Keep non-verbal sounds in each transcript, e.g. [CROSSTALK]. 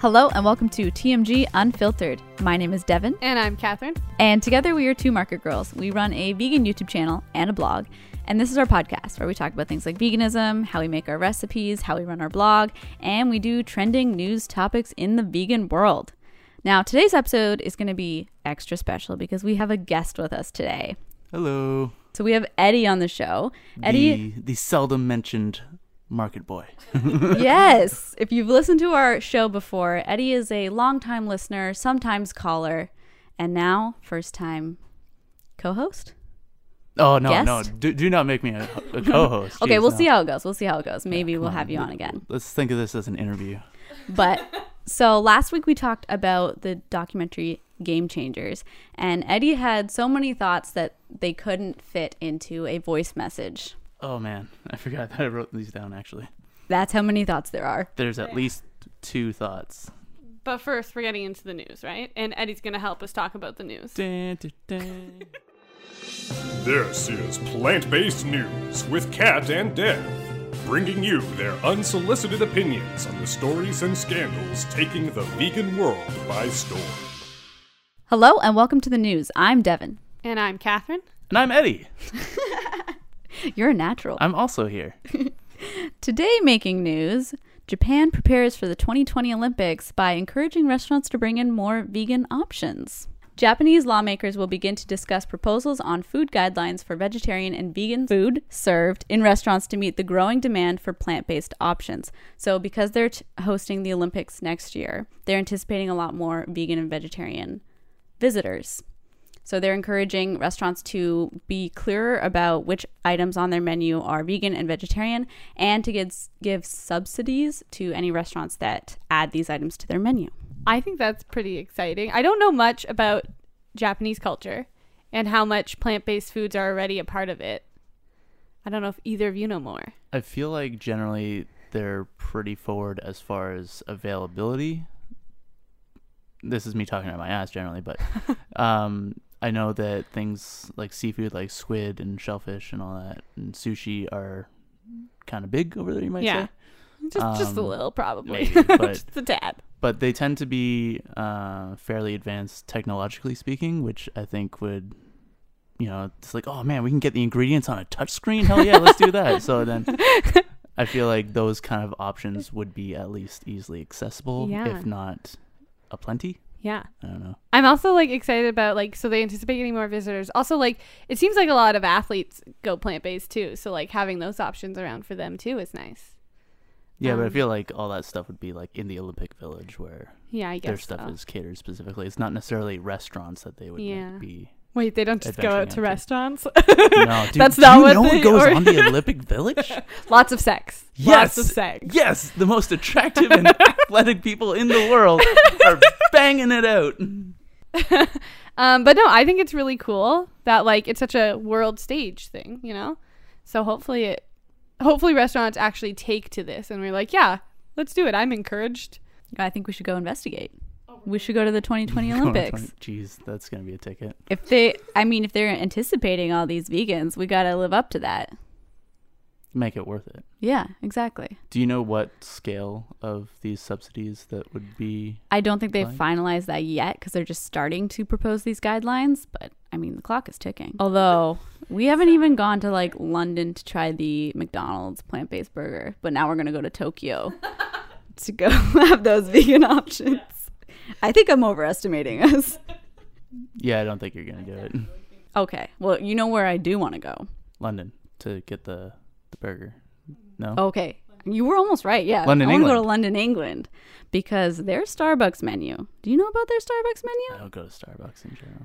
Hello and welcome to TMG Unfiltered. My name is Devin, And I'm Catherine. and together we are two market girls. We run a vegan YouTube channel and a blog, and this is our podcast where we talk about things like veganism, how we make our recipes, how we run our blog, and we do trending news topics in the vegan world. Now, today's episode is going to be extra special because we have a guest with us today. Hello. So we have Eddie on the show. Eddie, The, the seldom mentioned market boy. [LAUGHS] yes. If you've listened to our show before, Eddie is a longtime listener, sometimes caller, and now first time co host. Oh, no, no. Do, do not make me a, a co host. [LAUGHS] Okay, we'll see how it goes. We'll see how it goes. Maybe we'll have you on again. Let's think of this as an interview. But so last week we talked about the documentary Game Changers, and Eddie had so many thoughts that they couldn't fit into a voice message. Oh, man. [LAUGHS] I forgot that I wrote these down, actually. That's how many thoughts there are. There's at least two thoughts. But first, we're getting into the news, right? And Eddie's going to help us talk about the news. Dun, dun, dun. [LAUGHS] This is Plant Based News with Kat and Dev, bringing you their unsolicited opinions on the stories and scandals taking the vegan world by storm. Hello and welcome to the news. I'm Devin. And I'm Catherine. and I'm Eddie. [LAUGHS] [LAUGHS] You're a natural. I'm also here. [LAUGHS] Today, making news Japan prepares for the 2020 Olympics by encouraging restaurants to bring in more vegan options. Japanese lawmakers will begin to discuss proposals on food guidelines for vegetarian and vegan food served in restaurants to meet the growing demand for plant based options. So, because they're t- hosting the Olympics next year, they're anticipating a lot more vegan and vegetarian visitors. So they're encouraging restaurants to be clearer about which items on their menu are vegan and vegetarian and to give, give subsidies to any restaurants that add these items to their menu. I think that's pretty exciting. I don't know much about Japanese culture and how much plant based foods are already a part of it. I don't know if either of you know more. I feel like generally they're pretty forward as far as availability. This is me talking out my ass generally, but [LAUGHS] um, I know that things like seafood, like squid and shellfish and all that, and sushi are kind of big over there. You might Yeah. say, Just, just a Um, little, probably. maybe, [LAUGHS] but- just a tad. but they tend to be uh, fairly advanced technologically speaking, which I think would, you know, it's like, oh man, we can get the ingredients on a touchscreen. Hell yeah, let's do that. So then. [LAUGHS] I feel like those kind of options would be at least easily accessible, Yeah. if not a plenty. Yeah. I don't know. I'm also like excited about like so they anticipate getting more visitors. Also like it seems like a lot of athletes go plant based too. So like having those options around for them too is nice. Yeah, but I Um, feel like all that stuff would be like in the Olympic Village where Yeah, I guess their stuff so. is catered specifically. It's not necessarily restaurants that they would Yeah. be. Wait, they don't just go out to restaurants. [LAUGHS] No, dude, [LAUGHS] That's do not you what know they- what goes or- on the [LAUGHS] Olympic Village? Lots of sex. Yes. Lots of sex. yes, the most attractive and athletic people in the world are banging it out. Um, but no, I think it's really cool that like it's such a world stage thing, you know. So hopefully it, hopefully restaurants actually take to this and we're like, yeah, let's do it. I'm encouraged. I think we should go investigate. We should go to the 2020 [LAUGHS] Olympics. Jeez, that's gonna be a ticket. If they, I mean, if they're anticipating all these vegans, we got to live up to that. Make it worth it. Yeah, exactly. Do you know what scale of these subsidies that would be? I don't think they've Fine. finalized that yet because they're just starting to propose these guidelines. But I mean, the clock is ticking. Although we haven't even gone to like London to try the McDonald's plant based burger, but now we're gonna go to Tokyo [LAUGHS] to go [LAUGHS] have those vegan options. [LAUGHS] I think I'm overestimating [LAUGHS] us. Yeah, I don't think you're gonna do it. Okay, well, you know where I do want to go. London to get the the burger. No. Okay, you were almost right. Yeah, London, I want to go to London, England, because their Starbucks menu. Do you know about their Starbucks menu? I menu? don't go to Starbucks in general.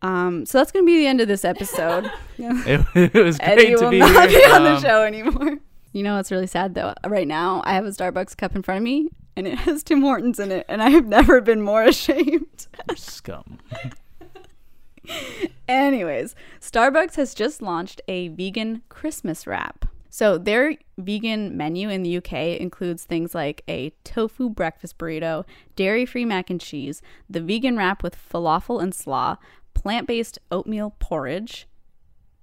Um, so that's gonna be the end of this episode. It, [LAUGHS] it was great Eddie to will be not here. be on the Um, show anymore. You know what's really sad though? Right now, I have a Starbucks cup in front of me, and it has Tim Hortons in it, and I have never been more [LAUGHS] ashamed. Scum. [LAUGHS] Anyways, Starbucks has just launched a vegan Christmas wrap. So their vegan menu in the UK includes things like a tofu breakfast burrito, dairy-free mac and cheese, the vegan wrap with falafel and slaw, plant-based oatmeal porridge.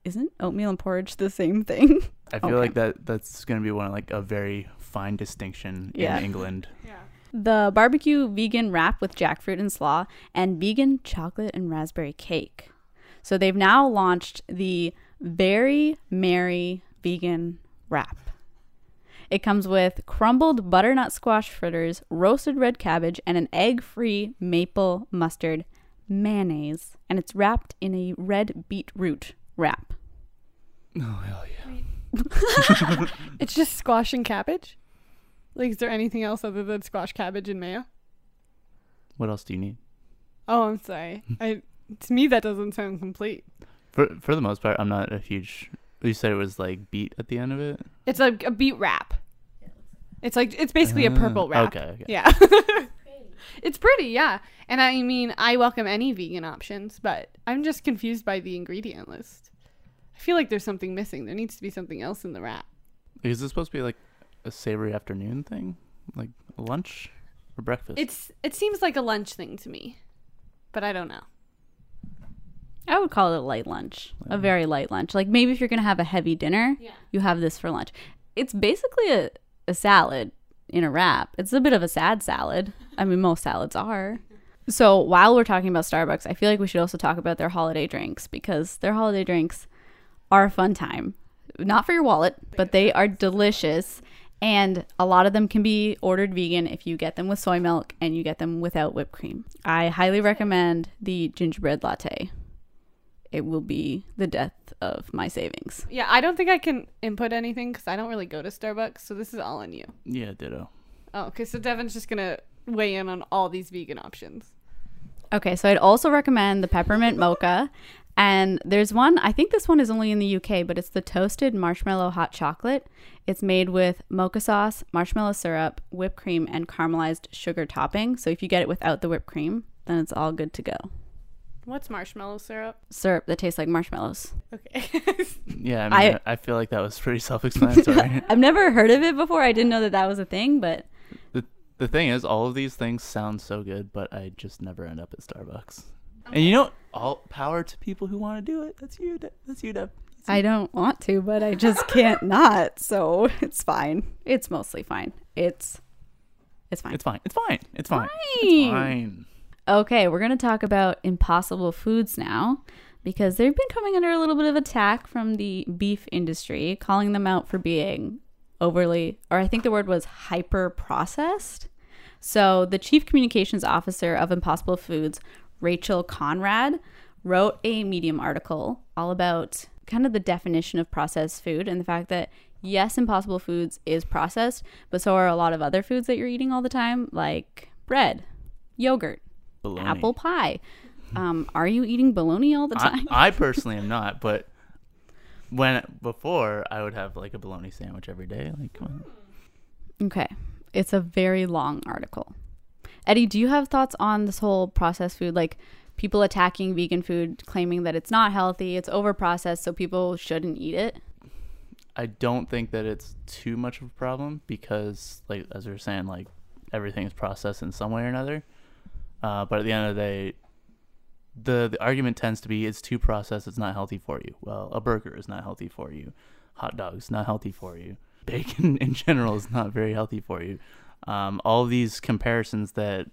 Isn't oatmeal and porridge the same thing? I feel Okay. like that that's gonna be one of like a very fine distinction Yeah. in England. Yeah. the barbecue vegan wrap with jackfruit and slaw, and vegan chocolate and raspberry cake. So they've now launched the Very Merry Vegan Wrap. It comes with crumbled butternut squash fritters, roasted red cabbage, and an egg free maple mustard mayonnaise. And it's wrapped in a red beetroot wrap. Oh hell yeah! [LAUGHS] It's just squash and cabbage. Like, is there anything else other than squash, cabbage, and mayo? What else do you need? Oh, I'm sorry. [LAUGHS] I to me that doesn't sound complete. For for the most part, I'm not a huge. You said it was like beet at the end of it. It's like a beet wrap. It's like it's basically a Uh, purple wrap. Okay, okay. Yeah. [LAUGHS] it's pretty, yeah. And I mean, I welcome any vegan options, but I'm just confused by the ingredient list. I feel like there's something missing. There needs to be something else in the wrap. Is this supposed to be like a savory afternoon thing, like lunch or breakfast? It's it seems like a lunch thing to me, but I don't know. I would call it a light lunch, a very light lunch. Like maybe if you're going to have a heavy dinner, Yeah. you have this for lunch. It's basically a, a salad in a wrap. It's a bit of a sad salad. I mean, most salads are. So while we're talking about Starbucks, I feel like we should also talk about their holiday drinks because their holiday drinks are a fun time. Not for your wallet, but they are delicious. And a lot of them can be ordered vegan if you get them with soy milk and you get them without whipped cream. I highly recommend the gingerbread latte. It will be the death of my savings. Yeah, I don't think I can input anything because I don't really go to Starbucks, so this is all on you. yeah, ditto. Oh, okay. So Devin's just gonna weigh in on all these vegan options. Okay, so I'd also recommend the peppermint mocha. And there's one, I think this one is only in the UK, but it's the toasted marshmallow hot chocolate. It's made with mocha sauce, marshmallow syrup, whipped cream, and caramelized sugar topping. So if you get it without the whipped cream, then it's all good to go. What's marshmallow syrup? Syrup that tastes like marshmallows. Okay. [LAUGHS] Yeah, I I- mean, I, I feel like that was pretty self-explanatory. [LAUGHS] I've never heard of it before. I didn't know that that was a thing, but the The thing is, all of these things sound so good, but I just never end up at Starbucks. And you know, all power to people who want to do it. That's you. That's you, Dev. I don't want to, but I just can't [LAUGHS] not. So it's fine. It's mostly fine. It's it's fine. It's fine. It's fine. It's fine. Fine. It's fine. Okay, we're going to talk about impossible foods now because they've been coming under a little bit of attack from the beef industry, calling them out for being overly, or I think the word was hyper processed. So, the chief communications officer of Impossible Foods, Rachel Conrad, wrote a Medium article all about kind of the definition of processed food and the fact that yes, Impossible Foods is processed, but so are a lot of other foods that you're eating all the time, like bread, yogurt, Baloney. apple pie. Um, are you eating bologna all the I, time? I [LAUGHS] personally am not, but when before I would have like a bologna sandwich every day. Like, okay. It's a very long article. Eddie, do you have thoughts on this whole processed food? Like people attacking vegan food, claiming that it's not healthy, it's over processed, so people shouldn't eat it? I don't think that it's too much of a problem because, like as we are saying, like everything is processed in some way or another. Uh, but at the end of the day, the the argument tends to be it's too processed, it's not healthy for you. Well, a burger is not healthy for you. Hot dogs not healthy for you. Bacon [LAUGHS] in general is not very healthy for you. Um, all these comparisons that,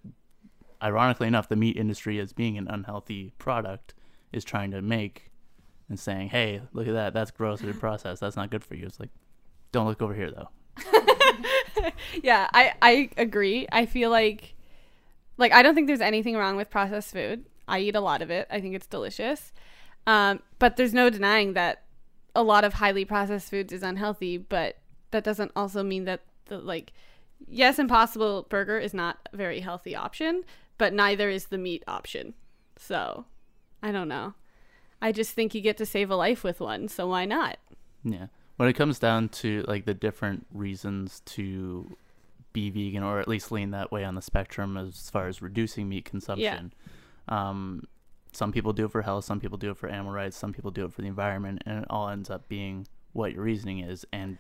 ironically enough, the meat industry as being an unhealthy product is trying to make and saying, "Hey, look at that. That's gross. It's processed. That's not good for you." It's like, don't look over here though. [LAUGHS] yeah, I I agree. I feel like like I don't think there's anything wrong with processed food. I eat a lot of it. I think it's delicious. Um, but there's no denying that a lot of highly processed foods is unhealthy, but that doesn't also mean that the like yes, impossible burger is not a very healthy option, but neither is the meat option. So, I don't know. I just think you get to save a life with one, so why not? Yeah. When it comes down to like the different reasons to be vegan or at least lean that way on the spectrum as far as reducing meat consumption. Yeah. Um, some people do it for health, some people do it for animal rights, some people do it for the environment, and it all ends up being what your reasoning is. And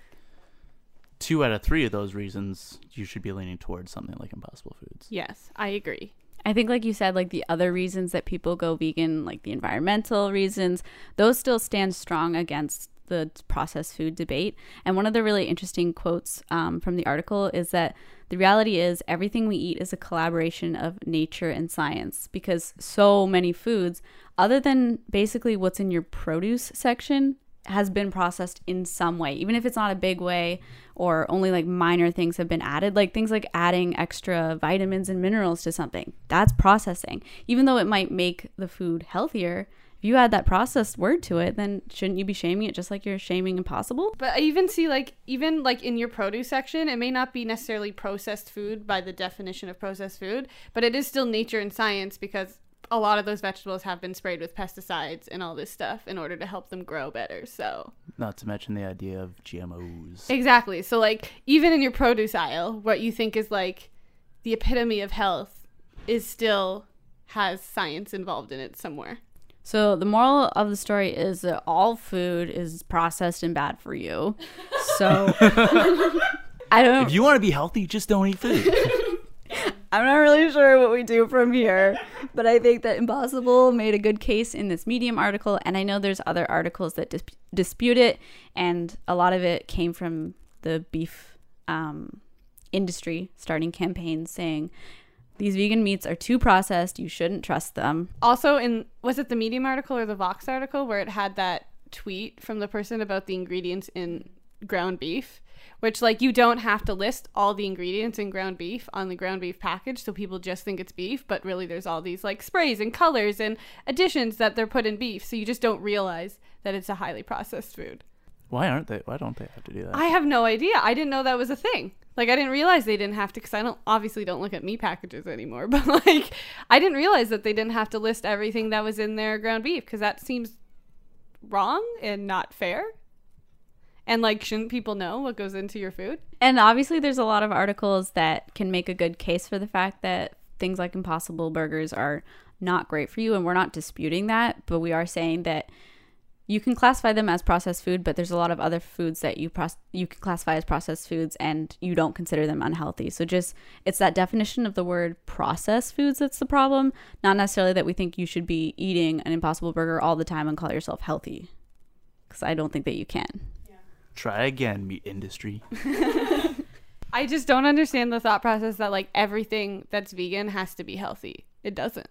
two out of three of those reasons, you should be leaning towards something like Impossible Foods. Yes, I agree. I think, like you said, like the other reasons that people go vegan, like the environmental reasons, those still stand strong against the processed food debate. And one of the really interesting quotes um, from the article is that the reality is everything we eat is a collaboration of nature and science because so many foods, other than basically what's in your produce section, has been processed in some way, even if it's not a big way or only like minor things have been added, like things like adding extra vitamins and minerals to something. That's processing. Even though it might make the food healthier, if you add that processed word to it, then shouldn't you be shaming it just like you're shaming impossible? But I even see like even like in your produce section, it may not be necessarily processed food by the definition of processed food, but it is still nature and science because a lot of those vegetables have been sprayed with pesticides and all this stuff in order to help them grow better. So Not to mention the idea of GMOs. Exactly. So like even in your produce aisle, what you think is like the epitome of health is still has science involved in it somewhere. So the moral of the story is that all food is processed and bad for you. So [LAUGHS] I don't If you want to be healthy, just don't eat food. [LAUGHS] I'm not really sure what we do from here, but I think that Impossible made a good case in this Medium article, and I know there's other articles that dis- dispute it, and a lot of it came from the beef um, industry starting campaigns saying these vegan meats are too processed, you shouldn't trust them. Also in was it the Medium article or the Vox article where it had that tweet from the person about the ingredients in ground beef? Which like you don't have to list all the ingredients in ground beef on the ground beef package so people just think it's beef, but really there's all these like sprays and colors and additions that they're put in beef, so you just don't realize that it's a highly processed food. Why aren't they? Why don't they have to do that? I have no idea. I didn't know that was a thing. Like I didn't realize they didn't have to because I don't obviously don't look at meat packages anymore. [LAUGHS] But like I didn't realize that they didn't have to list everything that was in their ground beef because that seems wrong and not fair. And like, shouldn't people know what goes into your food? And obviously, there's a lot of articles that can make a good case for the fact that things like Impossible Burgers are not great for you, and we're not disputing that, but we are saying that you can classify them as processed food, but there's a lot of other foods that you proce- you can classify as processed foods, and you don't consider them unhealthy. So just it's that definition of the word processed foods that's the problem, not necessarily that we think you should be eating an Impossible Burger all the time and call yourself healthy, because I don't think that you can. Try again, meat industry. [LAUGHS] I just don't understand the thought process that like everything that's vegan has to be healthy. It doesn't.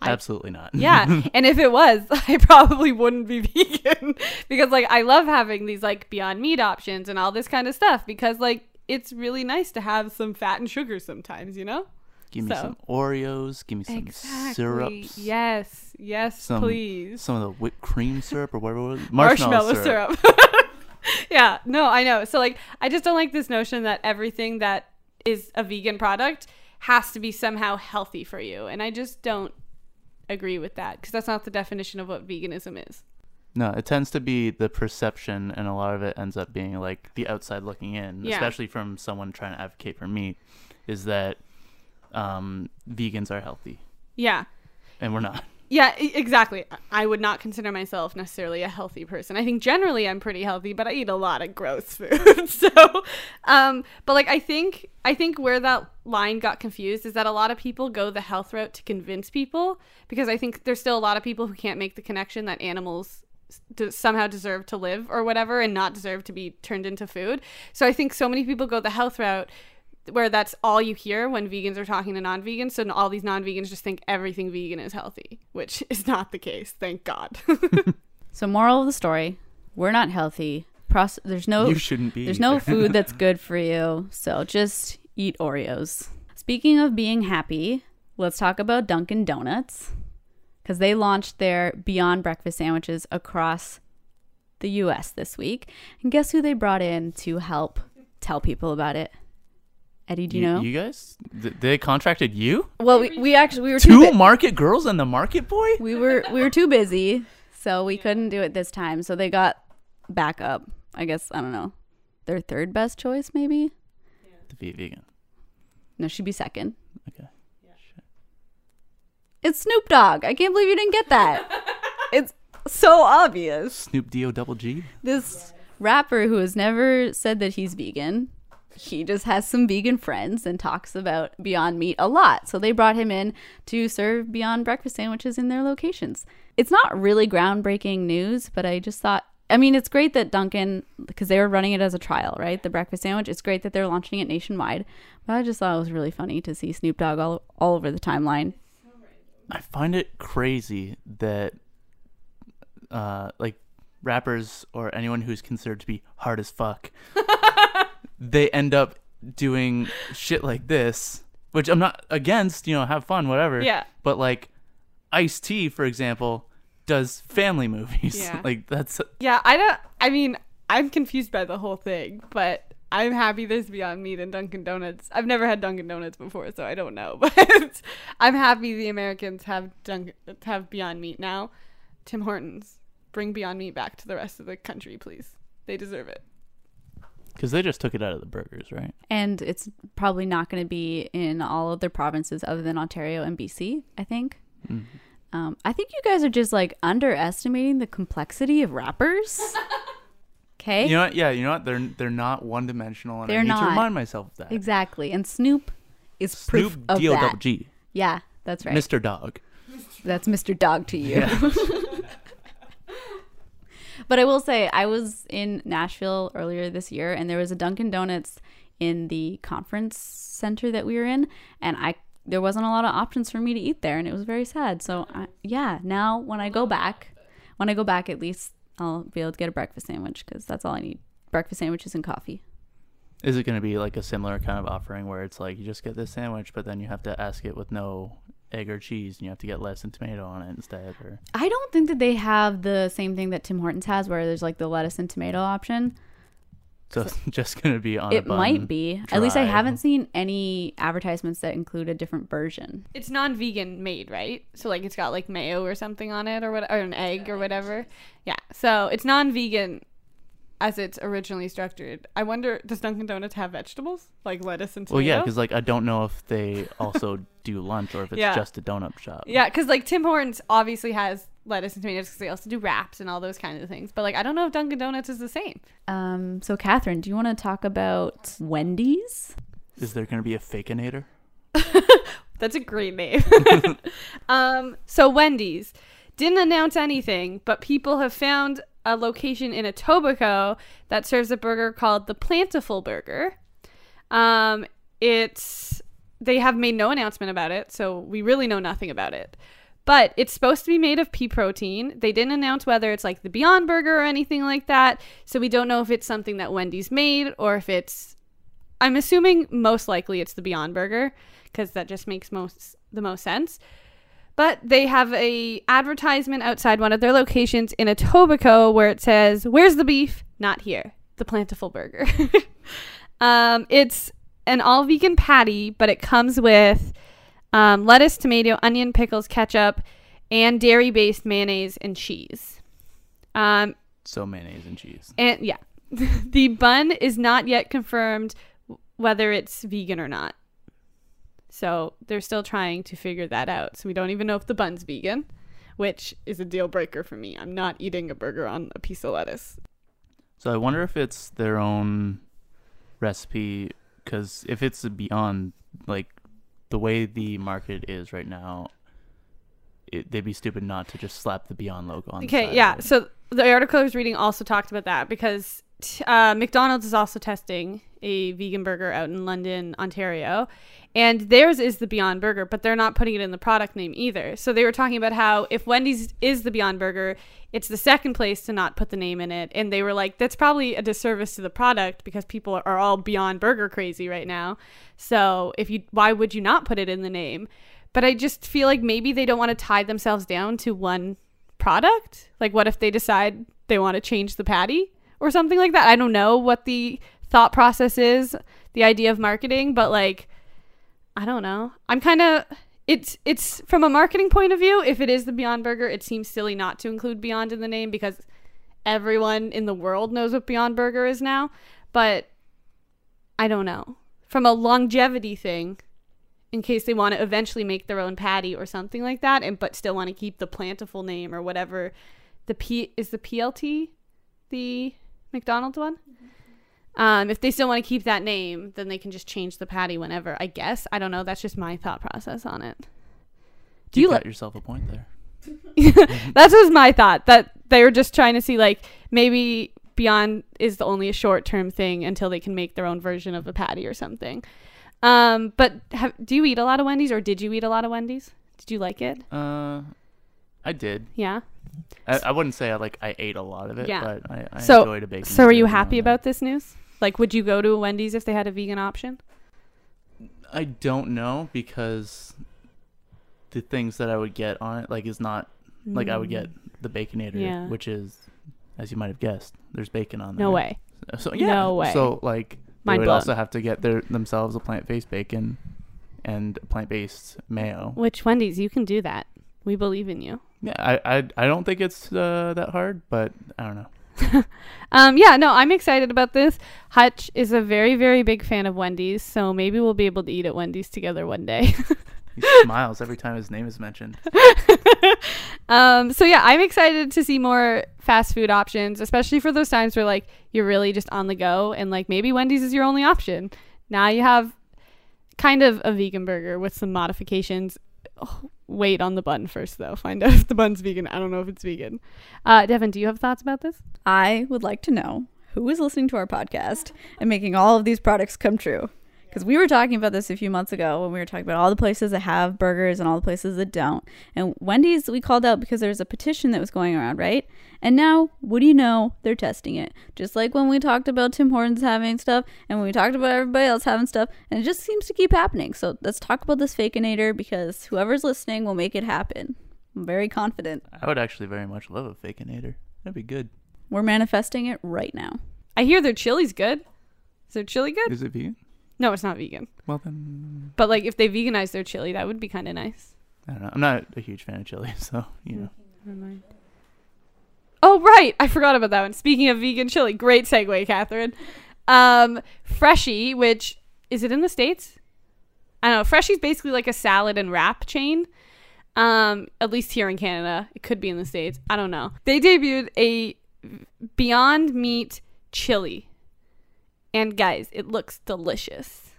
I- Absolutely not. Yeah, [LAUGHS] and if it was, [LAUGHS] I probably wouldn't be vegan because like I love having these like beyond meat options and all this kind of stuff because like it's really nice to have some fat and sugar sometimes, you know? Give me So- some Oreos. Give me some syrups. Yes, yes, Some please. Some of the whipped cream syrup or whatever. it was. Marshmallow, syrup. [LAUGHS] yeah, no, I know. So like I just don't like this notion that everything that is a vegan product has to be somehow healthy for you. And I just don't agree with that because that's not the definition of what veganism is. No, it tends to be the perception, and a lot of it ends up being like the outside looking in, Yeah. especially from someone trying to advocate for meat, is that um, vegans are healthy, Yeah. and we're not. Yeah, exactly. I would not consider myself necessarily a healthy person. I think generally I'm pretty healthy, but I eat a lot of gross [LAUGHS] food. so, um, but like I think I think where that line got confused is that a lot of people go the health route to convince people because I think there's still a lot of people who can't make the connection that animals somehow deserve to live or whatever and not deserve to be turned into food. So I think so many people go the health route where that's all you hear when vegans are talking to non-vegans so all these non-vegans just think everything vegan is healthy which [LAUGHS] is not the case thank god [LAUGHS] So, moral of the story: we're not healthy. Proce- there's no you shouldn't be. there's no food that's [LAUGHS] good for you. So just eat Oreos. Speaking of being happy, let's talk about Dunkin' Donuts because they launched their Beyond Breakfast sandwiches across the U.S. this week. And guess who they brought in to help tell people about it? Eddie, do you, know? You guys, Th- they contracted you. well, we, we actually we were Two too bu- market girls and the market boy. we were we were too busy, so we couldn't do it this time. So they got backup. I guess I don't know. Their third best choice, maybe. To be vegan. No, she'd be second. Okay. It's Snoop Dogg. I can't believe you didn't get that. [LAUGHS] it's so obvious. Snoop D O double G. This rapper who has never said that he's vegan, he just has some vegan friends and talks about Beyond Meat a lot. So they brought him in to serve Beyond breakfast sandwiches in their locations. It's not really groundbreaking news, but I just thought I mean, it's great that Dunkin', because they were running it as a trial, right? The breakfast sandwich. It's great that they're launching it nationwide. But I just thought it was really funny to see Snoop Dogg all, all over the timeline. I find it crazy that, uh, like rappers or anyone who's considered to be hard as fuck, [LAUGHS] they end up doing shit like this, which I'm not against. You know, have fun, whatever. Yeah. But like, Ice T, for example, does family [LAUGHS] movies. Yeah. like that's Yeah, I don't. I mean, I'm confused by the whole thing, but I'm happy there's Beyond Meat and Dunkin' Donuts. I've never had Dunkin' Donuts before, so I don't know, [LAUGHS] but I'm happy the Americans have Dunkin' have Beyond Meat now. Tim Hortons, bring Beyond Meat back to the rest of the country, please. They deserve it. Because they just took it out of the burgers, right? And it's probably not going to be in all other provinces other than Ontario and BC, I think. Mm. Um, I think you guys are just like underestimating the complexity of rappers. [LAUGHS] Okay? You know what? Yeah, you know what? They're they're not one dimensional, and I They're need not. to remind myself of that. exactly. And Snoop is Snoop proof of D O that. double G, Yeah, that's right. Mr. Dog. That's Mr. Dog to you. [LAUGHS] but I will say, I was in Nashville earlier this year, and there was a Dunkin' Donuts in the conference center that we were in, and I there wasn't a lot of options for me to eat there, and it was very sad. So I, yeah, now when I go back, when I go back, at least I'll be able to get a breakfast sandwich because that's all I need: breakfast sandwiches and coffee. Is it going to be like a similar kind of offering where it's like you just get this sandwich, but then you have to ask it with no egg or cheese, and you have to get lettuce and tomato on it instead? Or I don't think that they have the same thing that Tim Hortons has, where there's like the lettuce and tomato option. so it's [LAUGHS] just going to be on. a It might bun, be. At least I haven't seen any advertisements that include a different version. It's non-vegan made, right? So like it's got like mayo or something on it, or what, or an egg or whatever. Yeah. So it's non-vegan as it's originally structured. I wonder, does Dunkin' Donuts have vegetables like lettuce and tomato? Well, yeah, because like I don't know if they [LAUGHS] also do lunch or if it's Yeah. just a donut shop. Yeah, because like Tim Hortons obviously has lettuce and tomatoes because they also do wraps and all those kinds of things. But like I don't know if Dunkin' Donuts is the same. Um, so, Catherine, do you want to talk about Wendy's? Is there going to be a fakeinator? [LAUGHS] That's a great name. [LAUGHS] um, so Wendy's didn't announce anything, but people have found a location in Etobicoke that serves a burger called the Plantiful Burger. Um, it's they have made no announcement about it, so we really know nothing about it. But it's supposed to be made of pea protein. They didn't announce whether it's like the Beyond Burger or anything like that, so we don't know if it's something that Wendy's made or if it's. I'm assuming most likely it's the Beyond Burger because that just makes most the most sense. But they have a advertisement outside one of their locations in Etobicoke where it says, "Where's the beef? Not here. The Plantiful Burger." [LAUGHS] um, it's an all vegan patty, but it comes with um, lettuce, tomato, onion, pickles, ketchup, and dairy based mayonnaise and cheese. Um, So mayonnaise and cheese. and yeah, [LAUGHS] the bun is not yet confirmed whether it's vegan or not. So they're still trying to figure that out. So we don't even know if the bun's vegan, which is a deal breaker for me. I'm not eating a burger on a piece of lettuce. So I wonder if it's their own recipe because if it's beyond like the way the market is right now, it, they'd be stupid not to just slap the Beyond logo on. the Okay, yeah. So the article I was reading also talked about that because t- uh, McDonald's is also testing a vegan burger out in London, Ontario, and theirs is the Beyond Burger, but they're not putting it in the product name either. So they were talking about how if Wendy's is the Beyond Burger, it's the second place to not put the name in it, and they were like, that's probably a disservice to the product because people are all Beyond Burger crazy right now. So if you, why would you not put it in the name? But I just feel like maybe they don't want to tie themselves down to one product? Like, what if they decide they want to change the patty or something like that? I don't know what the thought process is, the idea of marketing, but like, I don't know. I'm kind of. It's it's from a marketing point of view. If it is the Beyond Burger, it seems silly not to include Beyond in the name because everyone in the world knows what Beyond Burger is now. But I don't know. From a longevity thing, in case they want to eventually make their own patty or something like that, and but still want to keep the plantiful name or whatever. The P is the PLT, the McDonald's one. Mm-hmm. Um, if they still want to keep that name, then they can just change the patty whenever. I guess I don't know. That's just my thought process on it. Do you got like? yourself a point there? [LAUGHS] That was my thought. That they were just trying to see like maybe Beyond is the only a short term thing until they can make their own version of a patty or something. Um, but have, do you eat a lot of Wendy's or did you eat a lot of Wendy's? Did you like it? Uh, I did. Yeah. I, I wouldn't say I like I ate a lot of it, Yeah. but I, I So- enjoyed a bacon. So are you happy about this news? Like, would you go to a Wendy's if they had a vegan option? I don't know because the things that I would get on it like is not like I would get the baconator, Mm. Yeah. which is, as you might have guessed, there's bacon on there. No way. So yeah. No way. So like they Mind would blown. also have to get their themselves a plant-based bacon and plant-based mayo. Which Wendy's? You can do that. We believe in you. Yeah, I I, I don't think it's uh, that hard, but I don't know. [LAUGHS] Um, yeah, no, I'm excited about this. Hutch is a very, very big fan of Wendy's, so maybe we'll be able to eat at Wendy's together one day. [LAUGHS] He smiles every time his name is mentioned. [LAUGHS] um, so yeah, I'm excited to see more fast food options, especially for those times where like you're really just on the go and like maybe Wendy's is your only option. Now you have kind of a vegan burger with some modifications. Oh, wait on the bun first though. [LAUGHS] Find out if the bun's vegan. I don't know if it's vegan. Uh, Devin, do you have thoughts about this? I would like to know who is listening to our podcast and making all of these products come true. Because we were talking about this a few months ago when we were talking about all the places that have burgers and all the places that don't. And Wendy's, we called out because there was a petition that was going around, right? And now, what do you know? They're testing it. Just like when we talked about Tim Hortons having stuff and when we talked about everybody else having stuff. And it just seems to keep happening. So let's talk about this Fakeinator because whoever's listening will make it happen. I'm very confident. I would actually very much love a Fakeinator. That'd be good. We're manifesting it right now. I hear their chili's good. Is their chili good? Is it vegan? No, it's not vegan. Well then, But like if they veganize their chili, that would be kind of nice. I don't know. I'm not a huge fan of chili, [LAUGHS] so you know. Oh right, I forgot about that one. Speaking of vegan chili, great segue, Catherine. Um, Freshii, which is it in the states? I don't know. Freshii's basically like a salad and wrap chain. Um, at least here in Canada, it could be in the states. I don't know. They debuted a Beyond Meat chili, and guys, it looks delicious.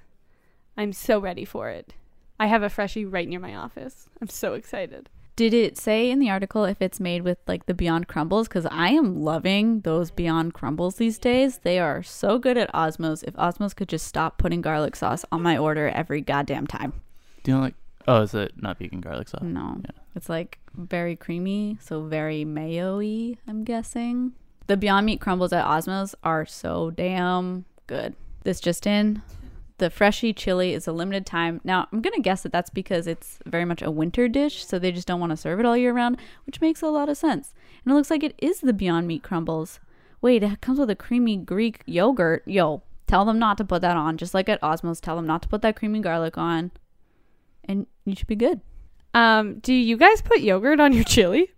I'm so ready for it. I have a Freshii right near my office. I'm so excited. Did it say in the article if it's made with like the Beyond Crumbles? Because I am loving those Beyond Crumbles these days. They are so good at Osmow's. If Osmow's could just stop putting garlic sauce on my order every goddamn time. Do you know like? Oh, is it not vegan garlic sauce? No. Yeah. It's like very creamy, so very mayo-y, I'm guessing. The Beyond Meat crumbles at Osmow's are so damn good. This just in. The Freshii chili is a limited time. Now, I'm going to guess that that's because it's very much a winter dish, so they just don't want to serve it all year round, which makes a lot of sense. And it looks like it is the Beyond Meat crumbles. Wait, it comes with a creamy Greek yogurt. Yo, tell them not to put that on. Just like at Osmow's, tell them not to put that creamy garlic on. And you should be good. Um, do you guys put yogurt on your chili?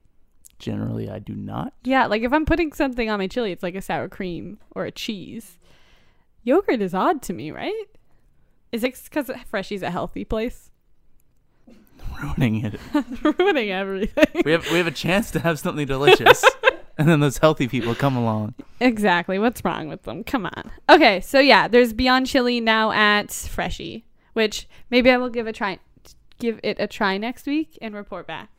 Generally, I do not. Yeah, like if I'm putting something on my chili, it's like a sour cream or a cheese. Yogurt is odd to me, right? Is it because Freshii's a healthy place? [LAUGHS] Ruining it. [LAUGHS] Ruining everything. We have we have a chance to have something delicious, [LAUGHS] and then those healthy people come along. exactly. What's wrong with them? Come on. Okay, so yeah, there's Beyond Chili now at Freshie, which maybe I will give a try, give it a try next week and report back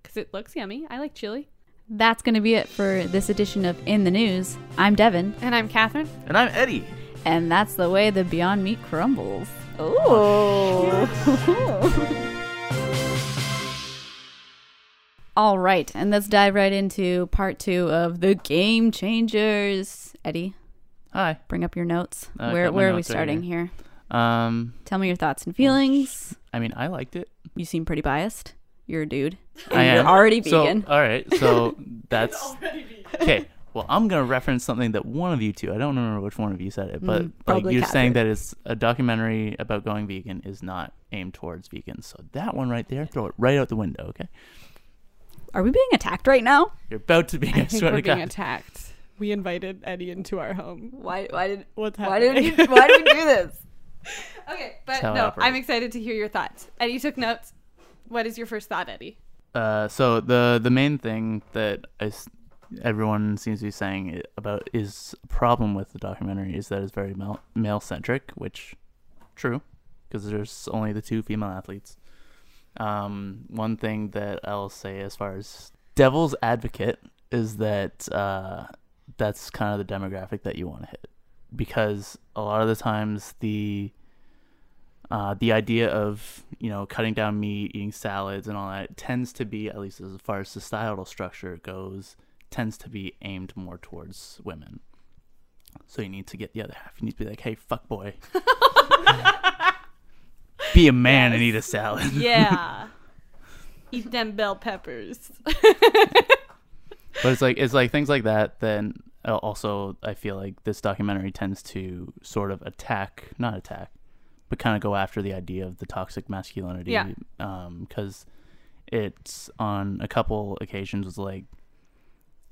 because it looks yummy. I like chili. That's going to be it for this edition of In the News. I'm Devin, And I'm Catherine. And I'm Eddie. And that's the way the Beyond Meat crumbles. Oh. All right, and let's dive right into part two of the game changers. Eddie, Hi. bring up your notes. I where got my where are we notes right starting here? Um, Tell me your thoughts and feelings. I mean, I liked it. You seem pretty biased. You're a dude. I you're am. already So, vegan. all right. So [LAUGHS] that's okay. Well, I'm gonna reference something that one of you two. I don't remember which one of you said it, but Mm, like you're saying Catherine. that it's a documentary about going vegan is not aimed towards vegans. So that one right there, throw it right out the window. Okay. Are we being attacked right now? You're about to be. I, I think swear we're to being God. attacked. We invited Eddie into our home. Why why did What's why happening? did we, why did we do this? [LAUGHS] Okay, but how no, operates. I'm excited to hear your thoughts. Eddie took notes. What is your first thought, Eddie? Uh, so the the main thing that I s everyone seems to be saying about is a problem with the documentary is that it's very male centric, which true because there's only the two female athletes. Um, one thing that I'll say as far as devil's advocate is that uh, that's kind of the demographic that you want to hit because a lot of the times the uh, the idea of you know cutting down meat, eating salads, and all that tends to be, at least as far as societal structure goes, tends to be aimed more towards women. So you need to get the other half. You need to be like, "Hey, fuck boy, [LAUGHS] be a man and eat a salad." Yeah. [LAUGHS] Eat them bell peppers. but it's like it's like things like that. Then uh, also, I feel like this documentary tends to sort of attack, not attack, but kind of go after the idea of the toxic masculinity. Yeah. Because it's on a couple occasions was like,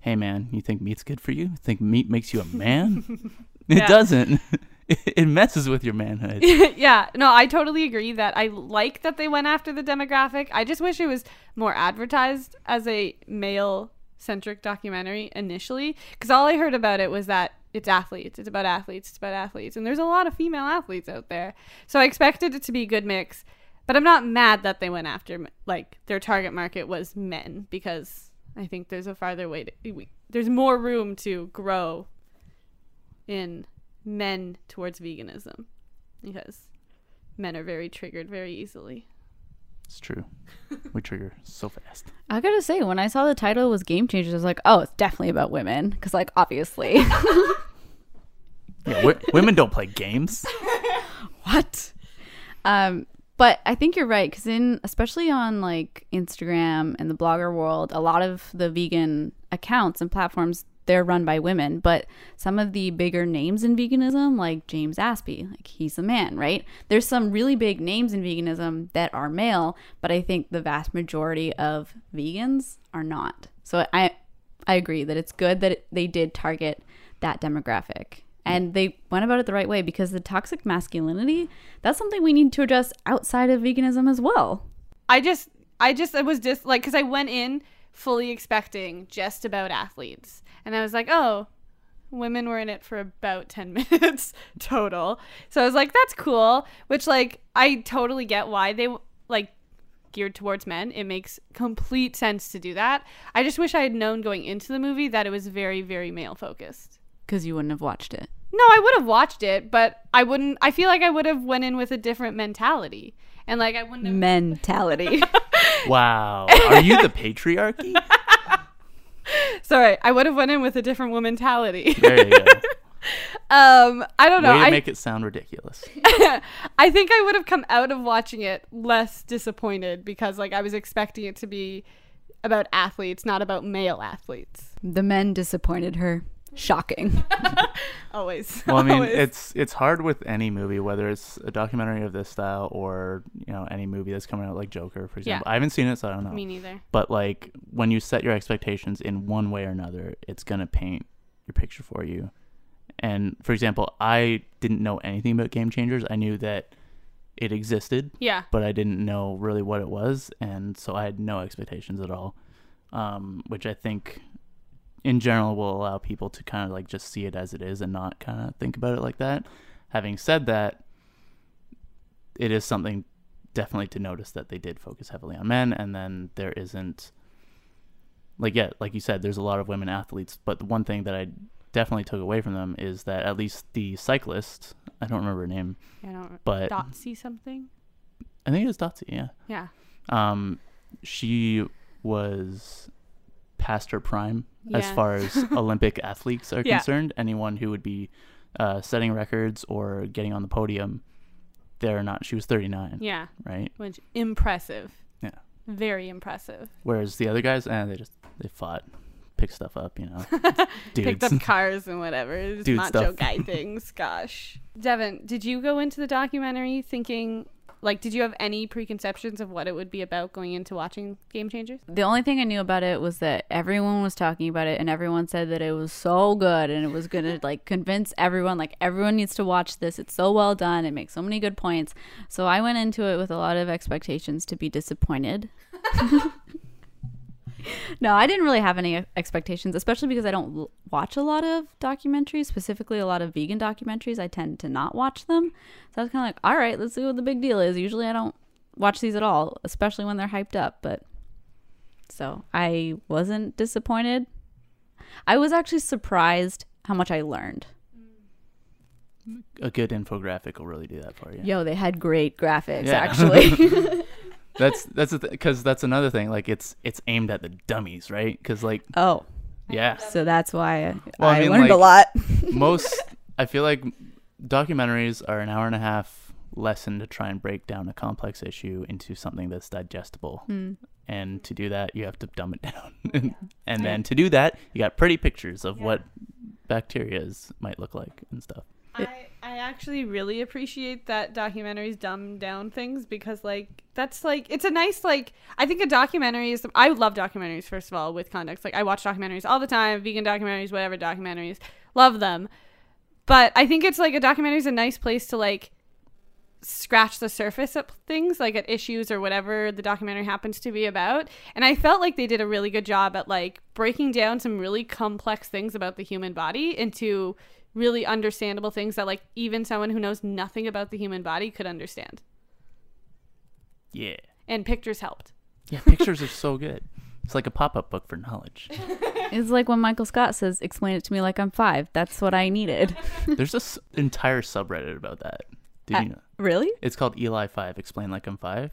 "Hey man, you think meat's good for you? Think meat makes you a man? [LAUGHS] it Yeah. doesn't. [LAUGHS] it messes with your manhood." [LAUGHS] yeah, no, I totally agree that I like that they went after the demographic. I just wish it was more advertised as a male centric documentary initially because all I heard about it was that it's athletes, it's about athletes, it's about athletes, and there's a lot of female athletes out there. So I expected it to be a good mix, but I'm not mad that they went after like their target market was men because I think there's a farther way to we, there's more room to grow in men towards veganism because men are very triggered very easily. It's true. We trigger so fast. [LAUGHS] I gotta say, when I saw the title was Game Changers, I was like, oh, it's definitely about women. Because, like, obviously. [LAUGHS] Yeah, w- women don't play games. [LAUGHS] what? Um, but I think you're right because in especially on like Instagram and the blogger world, a lot of the vegan accounts and platforms they're run by women. But some of the bigger names in veganism, like James Aspey, like he's a man, right? There's some really big names in veganism that are male, but I think the vast majority of vegans are not. So I I agree that it's good that it, they did target that demographic. And they went about it the right way because the toxic masculinity, that's something we need to address outside of veganism as well. I just I just I was just like cuz I went in fully expecting just about athletes. And I was like, "Oh, women were in it for about [LAUGHS] 10 minutes [LAUGHS] total." So I was like, "That's cool," which like I totally get why they like geared towards men. It makes complete sense to do that. I just wish I had known going into the movie that it was very very male focused. Because you wouldn't have watched it. No, I would have watched it, but I wouldn't. I feel like I would have went in with a different mentality, and like I wouldn't have. Mentality. [LAUGHS] Wow. Are you the patriarchy? [LAUGHS] Sorry, I would have went in with a different mentality. There you go. [LAUGHS] um, I don't know. Way to I make it sound ridiculous. I think I would have come out of watching it less disappointed because like I was expecting it to be about athletes, not about male athletes. the men disappointed her. Shocking. [LAUGHS] Always. Well, I mean, Always. it's it's hard with any movie, whether it's a documentary of this style or you know any movie that's coming out like Joker, for example. Yeah. I haven't seen it, so I don't know. me neither. But like when you set your expectations in one way or another, it's gonna paint your picture for you. And for example, I didn't know anything about Game Changers. I knew that it existed, Yeah. but I didn't know really what it was, and so I had no expectations at all. Um, which I think, in general, will allow people to kind of like just see it as it is and not kind of think about it like that. Having said that, it is something definitely to notice that they did focus heavily on men, and then there isn't like yeah, like you said, there's a lot of women athletes, but the one thing that I definitely took away from them is that at least the cyclist, I don't remember her name, I don't. but Dotsie something. I think it was Dotsie, yeah. Yeah. Um, she was past her prime as far as [LAUGHS] Olympic athletes are Yeah. concerned. Anyone who would be uh, setting records or getting on the podium, they're not. She was 39, Yeah. right? Which impressive. Yeah. Very impressive. Whereas the other guys, eh, they just they fought, picked stuff up, you know, [LAUGHS] Picked up [LAUGHS] cars and whatever. Just Dude macho stuff. guy things. Gosh. Devin, did you go into the documentary thinking like did you have any preconceptions of what it would be about going into watching Game Changers? the only thing I knew about it was that everyone was talking about it and everyone said that it was so good and it was going [LAUGHS] to like convince everyone like everyone needs to watch this. It's so well done. It makes so many good points. So I went into it with a lot of expectations to be disappointed. [LAUGHS] [LAUGHS] [LAUGHS] no, I didn't really have any expectations, especially because I don't l- watch a lot of documentaries, specifically a lot of vegan documentaries. I tend to not watch them. So I was kind of like, all right, let's see what the big deal is. Usually I don't watch these at all, especially when they're hyped up. But so I wasn't disappointed. I was actually surprised how much I learned. A good infographic will really do that for you. Yo, they had great graphics Yeah. actually. [LAUGHS] [LAUGHS] That's that's because that's another thing. Like it's it's aimed at the dummies, right? Because like oh, yeah, so that's why I, Well, I I mean, learned a lot. [LAUGHS] most I feel like documentaries are an hour and a half lesson to try and break down a complex issue into something that's digestible. Hmm. And to do that, you have to dumb it [LAUGHS] down. and then to do that, you got pretty pictures of what bacterias might look like and stuff. I, actually really appreciate that documentaries dumb down things because like that's like it's a nice like I think a documentary is I love documentaries first of all with context. Like I watch documentaries all the time vegan documentaries whatever documentaries love them. But I think it's like a documentary is a nice place to like scratch the surface of things like at issues or whatever the documentary happens to be about. And i felt like they did a really good job at like breaking down some really complex things about the human body into really understandable things that like even someone who knows nothing about the human body could understand Yeah. and pictures helped Yeah, pictures are so good. It's like a pop-up book for knowledge. [LAUGHS] It's like when Michael Scott says, "Explain it to me like I'm five. That's what I needed. [LAUGHS] There's this entire subreddit about that. Did Uh, you know? really? It's called Eli Five. Explain like I'm five,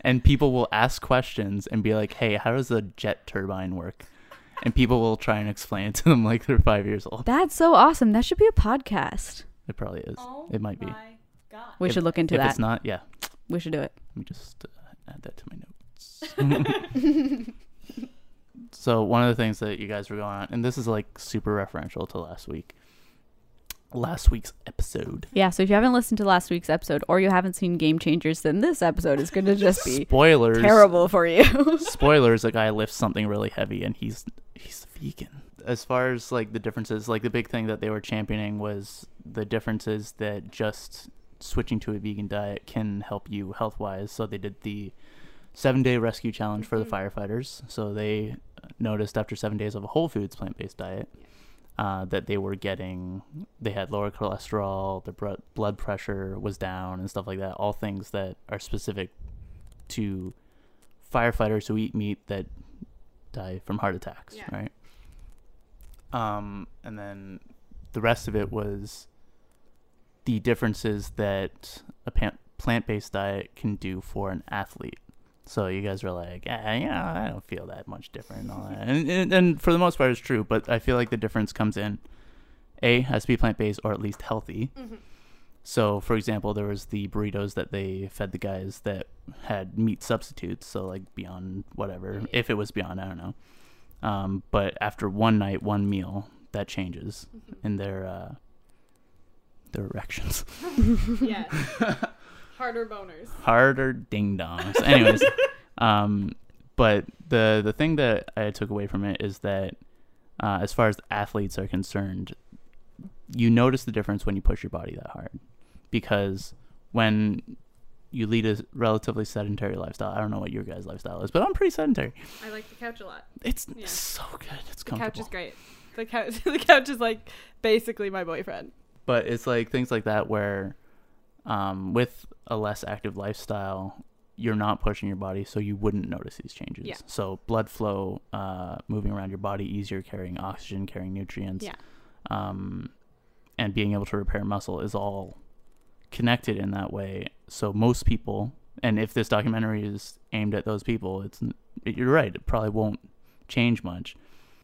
and people will ask questions and be like, "Hey, how does a jet turbine work?" And people will try and explain it to them like they're five years old. That's so awesome. That should be a podcast. It probably is. it might be. god We If- should look into if that. it's not, yeah. we should do it. Let me just uh, add that to my [LAUGHS] notes. so one of the things that you guys were going on, and this is like super referential to last week, last week's episode. Yeah. So if you haven't listened to last week's episode or you haven't seen Game Changers, then this episode is going to just be [LAUGHS] Spoilers. terrible for you. Spoilers: a [LAUGHS] guy lifts something really heavy, and he's he's vegan. As far as like the differences, like the big thing that they were championing was the differences that just switching to a vegan diet can help you health wise. So they did the seven day rescue challenge for the firefighters. So they noticed after seven days of a whole foods plant based diet uh, that they were getting, they had lower cholesterol, their blood pressure was down, and stuff like that. All things that are specific to firefighters who eat meat that die from heart attacks, Yeah. right? Um, and then the rest of it was the differences that a pan- plant-based diet can do for an athlete. So you guys were like, ah, yeah, I don't feel that much different and all that, and, and and for the most part, it's true. But I feel like the difference comes in, a has to be plant-based or at least healthy. So, for example, there was the burritos that they fed the guys that had meat substitutes, so like beyond whatever. If it was beyond, I don't know. Um, but after one night, one meal, that changes in their uh, their erections. [LAUGHS] yeah harder boners Harder ding dongs. Anyways, [LAUGHS] um, but the the thing that I took away from it is that uh, as far as athletes are concerned, you notice the difference when you push your body that hard, because when you lead a relatively sedentary lifestyle. I don't know what your guys' lifestyle is, but I'm pretty sedentary. i like the couch a lot It's Yeah. so good. It's the comfortable. couch is great the couch [LAUGHS] the couch is like basically my boyfriend but it's like things like that where um, with a less active lifestyle you're not pushing your body so you wouldn't notice these changes Yeah. so blood flow uh, moving around your body easier carrying oxygen carrying nutrients Yeah. um, and being able to repair muscle is all connected in that way so most people and if this documentary is aimed at those people it's you're right it probably won't change much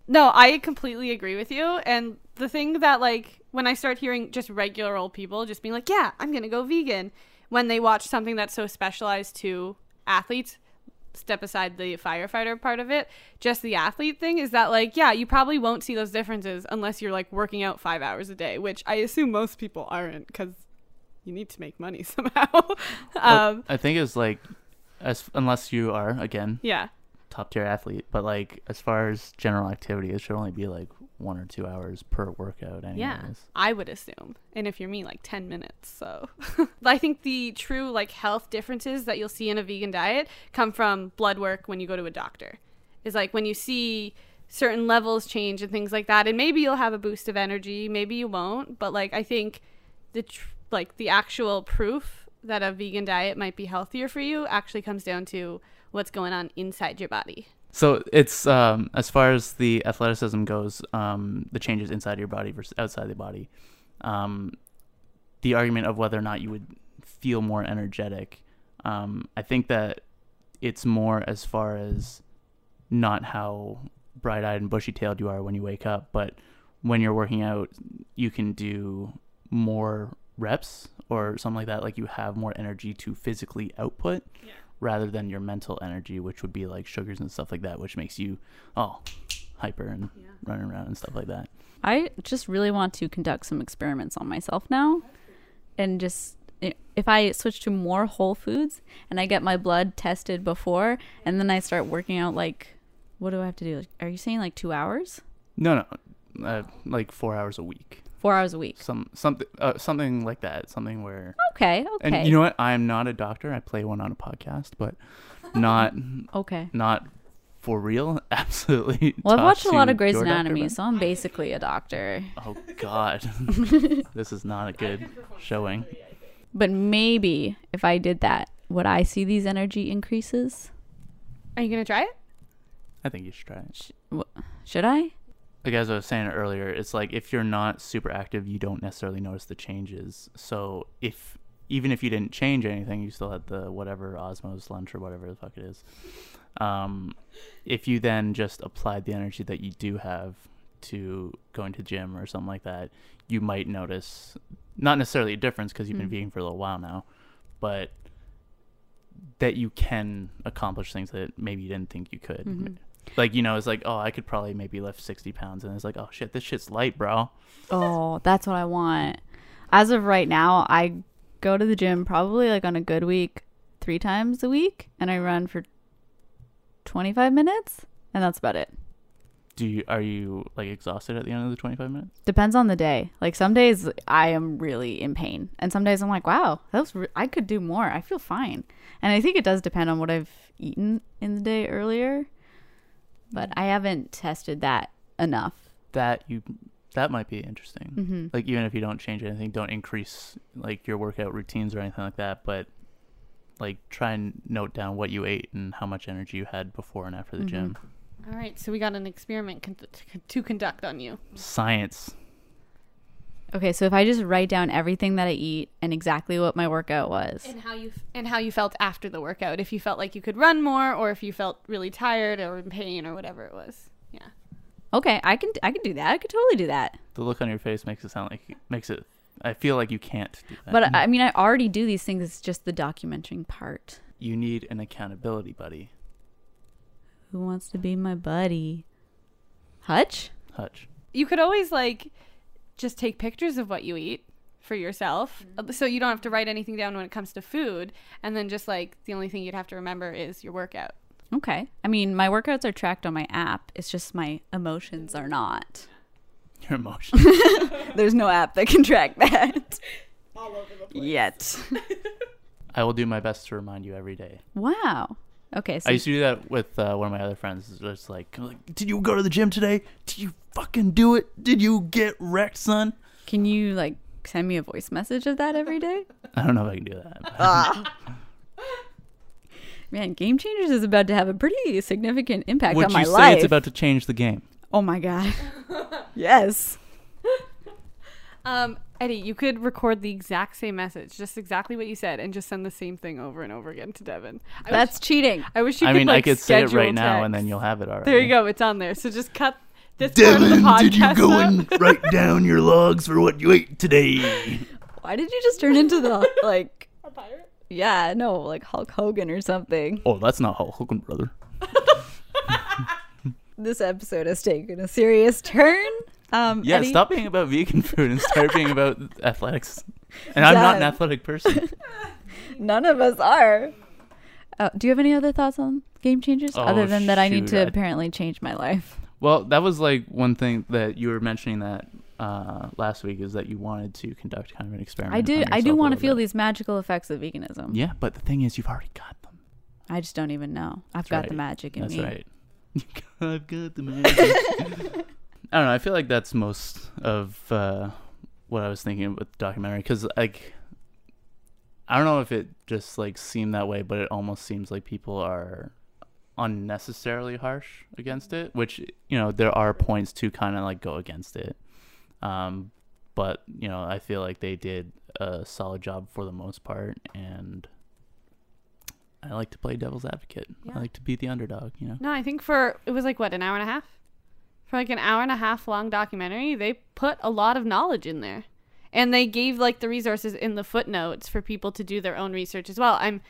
No, I completely agree with you. And the thing that, like, when I start hearing just regular old people just being like, yeah, I'm to go vegan, when they watch something that's so specialized to athletes, step aside the firefighter part of it, just the athlete thing is that, like, yeah, you probably won't see those differences unless you're, like, working out five hours a day, which I assume most people aren't because you need to make money [LAUGHS] somehow. Um, i think it's like as unless you are again yeah. top tier athlete, but like as far as general activity, it should only be like one or two hours per workout. Anyways. Yeah, I would assume. And if you're me, like 10 minutes. So [LAUGHS] I think the true like health differences that you'll see in a vegan diet come from blood work when you go to a doctor. Is like when you see certain levels change and things like that and maybe you'll have a boost of energy, maybe you won't, but like I think the tr- like the actual proof that a vegan diet might be healthier for you actually comes down to what's going on inside your body. So it's um, as far as the athleticism goes, um, the changes inside your body versus outside the body. Um, the argument of whether or not you would feel more energetic, um, I think that it's more as far as not how bright-eyed and bushy-tailed you are when you wake up, but when you're working out, you can do more reps or something like that. Like you have more energy to physically output rather than your mental energy, which would be like sugars and stuff like that, which makes you oh hyper and running around and stuff like that. I just really want to conduct some experiments on myself now and just if I switch to more whole foods and I get my blood tested before and then I start working out like what do I have to do? Like, Are you saying like 2 hours? No, no, uh, like four hours a week, 4 hours a week. some something uh, something like that, something where. Okay, okay. And you know what? I am not a doctor. I play one on a podcast, but [LAUGHS] not okay. not for real. [LAUGHS] Absolutely. Well, I've watched a lot of Grey's your doctor Anatomy, so I'm basically a doctor. Oh God, [LAUGHS] this is not a good showing. But maybe if I did that, would I see these energy increases? Are you going to try it? I think you should try it. Wh- Should I? Like as I was saying earlier, it's like if you're not super active, you don't necessarily notice the changes. So if even if you didn't change anything, you still had the whatever Osmow's lunch or whatever the fuck it is. Um, if you then just applied the energy that you do have to going to gym or something like that, you might notice not necessarily a difference because you've been Mm. vegan for a little while now, but that you can accomplish things that maybe you didn't think you could. Mhm. Like you know, it's like oh, I could probably maybe lift sixty pounds, and it's like oh shit, this shit's light, bro. Oh, that's what I want. As of right now, I go to the gym probably like on a good week three times a week, and I run for 25 minutes, and that's about it. Do you are you like exhausted at the end of the twenty five minutes? Depends on the day. Like some days I am really in pain, and some days I'm like, wow, that was re- I could do more. I feel fine, and I think it does depend on what I've eaten in the day earlier. But I haven't tested that enough. That you that might be interesting. hmm Like even if you don't change anything, don't increase like your workout routines or anything like that, but like try and note down what you ate and how much energy you had before and after the Mhm. gym. All right, so we got an experiment con- to- to conduct on you. Science. Okay, so if I just write down everything that I eat and exactly what my workout was, And how you f- and how you felt after the workout. If you felt like you could run more, or if you felt really tired or in pain or whatever it was. Yeah. okay, I can I can do that. I could totally do that. The look on your face makes it sound like makes it. I feel like you can't do that. But I mean, I already do these things. It's just the documenting part. you need an accountability buddy, Who wants to be my buddy? Hutch? Hutch. You could always like just take pictures of what you eat for yourself, Uh, so you don't have to write anything down when it comes to food. And then just like the only thing you'd have to remember is your workout. Okay. I mean, my workouts are tracked on my app. It's just my emotions are not. Your emotions. [LAUGHS] There's no app that can track that. Yet. [LAUGHS] I will do my best to remind you every day. Wow. Okay. So I used to do that with uh, one of my other friends. It's just like, like, did you go to the gym today? Did you fucking do it? Did you get wrecked, son? can you like send me a voice message of that every day? [LAUGHS] I don't know if I can do that. [LAUGHS] Man, Game Changers is about to have a pretty significant impact Would on you say it's about to change the game? oh my god. [LAUGHS] yes. Um, Eddie, you could record the exact same message, just exactly what you said, and just send the same thing over and over again to Devin. I That's wish, cheating. I wish you I could. mean, like, I could say it schedule right now, and then you'll have it already. There you go. It's on there. So just cut this part of the podcast. and [LAUGHS] write down your logs for what you ate today? Why did you just turn into the like a pirate? Yeah, no, like Hulk Hogan or something. Oh, that's not Hulk Hogan, brother. [LAUGHS] [LAUGHS] This episode has taken a serious turn. Um Yeah, Eddie- stop being about vegan food and start being about [LAUGHS] athletics. And I'm not an athletic person. [LAUGHS] None of us are. Uh, do you have any other thoughts on game changers Oh, other than that I need to I- apparently change my life? Well, that was like one thing that you were mentioning that uh, last week is that you wanted to conduct kind of an experiment. I do I do want to feel bit. these magical effects of veganism. Yeah, but the thing is, you've already got them. I just don't even know. I've That's got the magic in That's me. That's right. [LAUGHS] I've got the magic. I don't know. I feel like that's most of uh, what I was thinking with the documentary because like I don't know if it just like seemed that way, but it almost seems like people are unnecessarily harsh against it, which you know there are points to kind of like go against it. Um, but you know I feel like they did a solid job for the most part, and I like to play devil's advocate. Yeah. I like to be the underdog. You know. No, I think for it was like what an hour and a half. For like an hour and a half long documentary, they put a lot of knowledge in there, and they gave like the resources in the footnotes for people to do their own research as well. I'm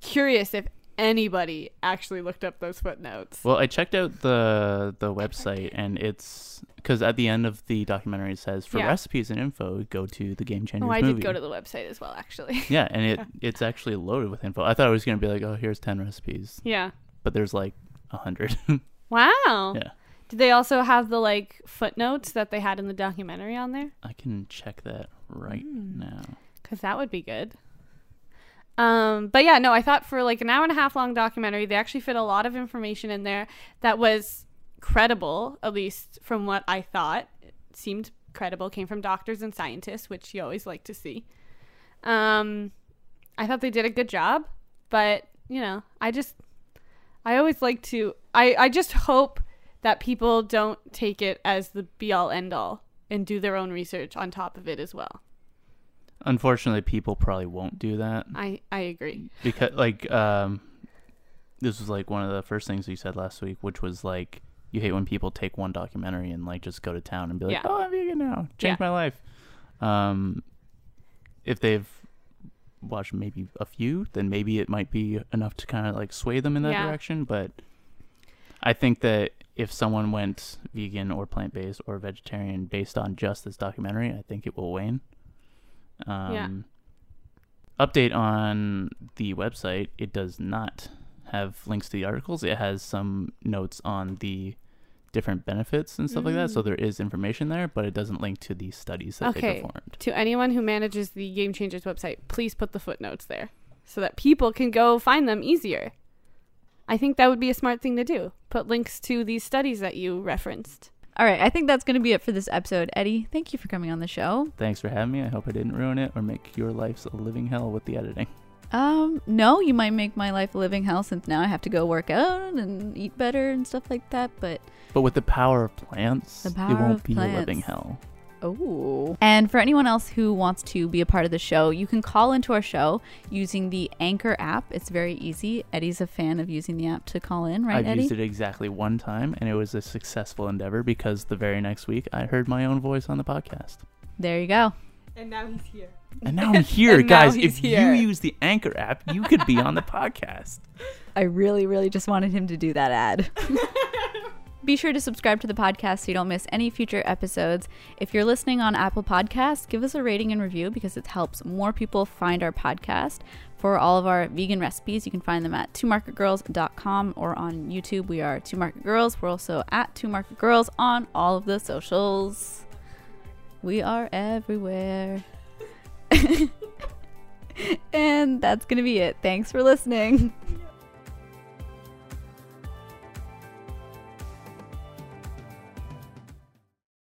curious if anybody actually looked up those footnotes. Well, I checked out the the website, [LAUGHS] and it's because at the end of the documentary it says for Yeah. recipes and info, go to the Game Changers Oh, I movie. did go to the website as well, actually. [LAUGHS] yeah, and it [LAUGHS] it's actually loaded with info. I thought it was gonna be like, oh, here's ten recipes, yeah. but there's like a hundred. Wow. yeah, They also have the like footnotes that they had in the documentary on there? I can check that right Hmm. now. because that would be good. Um, but yeah, no, I thought for like an hour and a half long documentary, they actually fit a lot of information in there that was credible, at least from what I thought. It seemed credible, came from doctors and scientists, which you always like to see. Um, I thought they did a good job, but you know, I just, I always like to, I, I just hope that people don't take it as the be all end all and do their own research on top of it as well. Unfortunately, people probably won't do that I, I agree. because like um, this was like one of the first things you said last week, which was like you hate when people take one documentary and like just go to town and be like, Yeah. oh, I'm vegan now, changed Yeah. my life. Um, if they've watched maybe a few, then maybe it might be enough to kind of like sway them in that Yeah. direction. But I think that if someone went vegan or plant based or vegetarian based on just this documentary, I think it will wane. Um, Yeah. Update on the website: it does not have links to the articles. It has some notes on the different benefits and stuff like that. So Mm. there is information there, but it doesn't link to the studies that they Okay. performed. To anyone who manages the Game Changers website, please put the footnotes there so that people can go find them easier. I think that would be a smart thing to do. Put links to these studies that you referenced. All right, I think that's going to be it for this episode. Eddie, thank you for coming on the show. Thanks for having me. I hope I didn't ruin it or make your life a living hell with the editing. Um, no, you might make my life a living hell since now I have to go work out and eat better and stuff like that, but But with the power of plants, The power it won't of be a living hell. Oh. And for anyone else who wants to be a part of the show, you can call into our show using the Anchor app. It's very easy. Eddie's a fan of using the app to call in, right, I've Eddie? used it exactly one time, and it was a successful endeavor because the very next week I heard my own voice on the podcast. There you go. And now he's here. And now I'm here, [LAUGHS] guys. If here. you use the Anchor app, you could be on the [LAUGHS] podcast. I really, really just wanted him to do that ad. [LAUGHS] Be sure to subscribe to the podcast so you don't miss any future episodes. If you're listening on Apple Podcasts, give us a rating and review because it helps more people find our podcast. For all of our vegan recipes, you can find them at twomarketgirls.com or on YouTube. We are Two Market Girls. We're also at Two Market Girls on all of the socials. We are everywhere. [LAUGHS] and that's going to be it. Thanks for listening. [LAUGHS]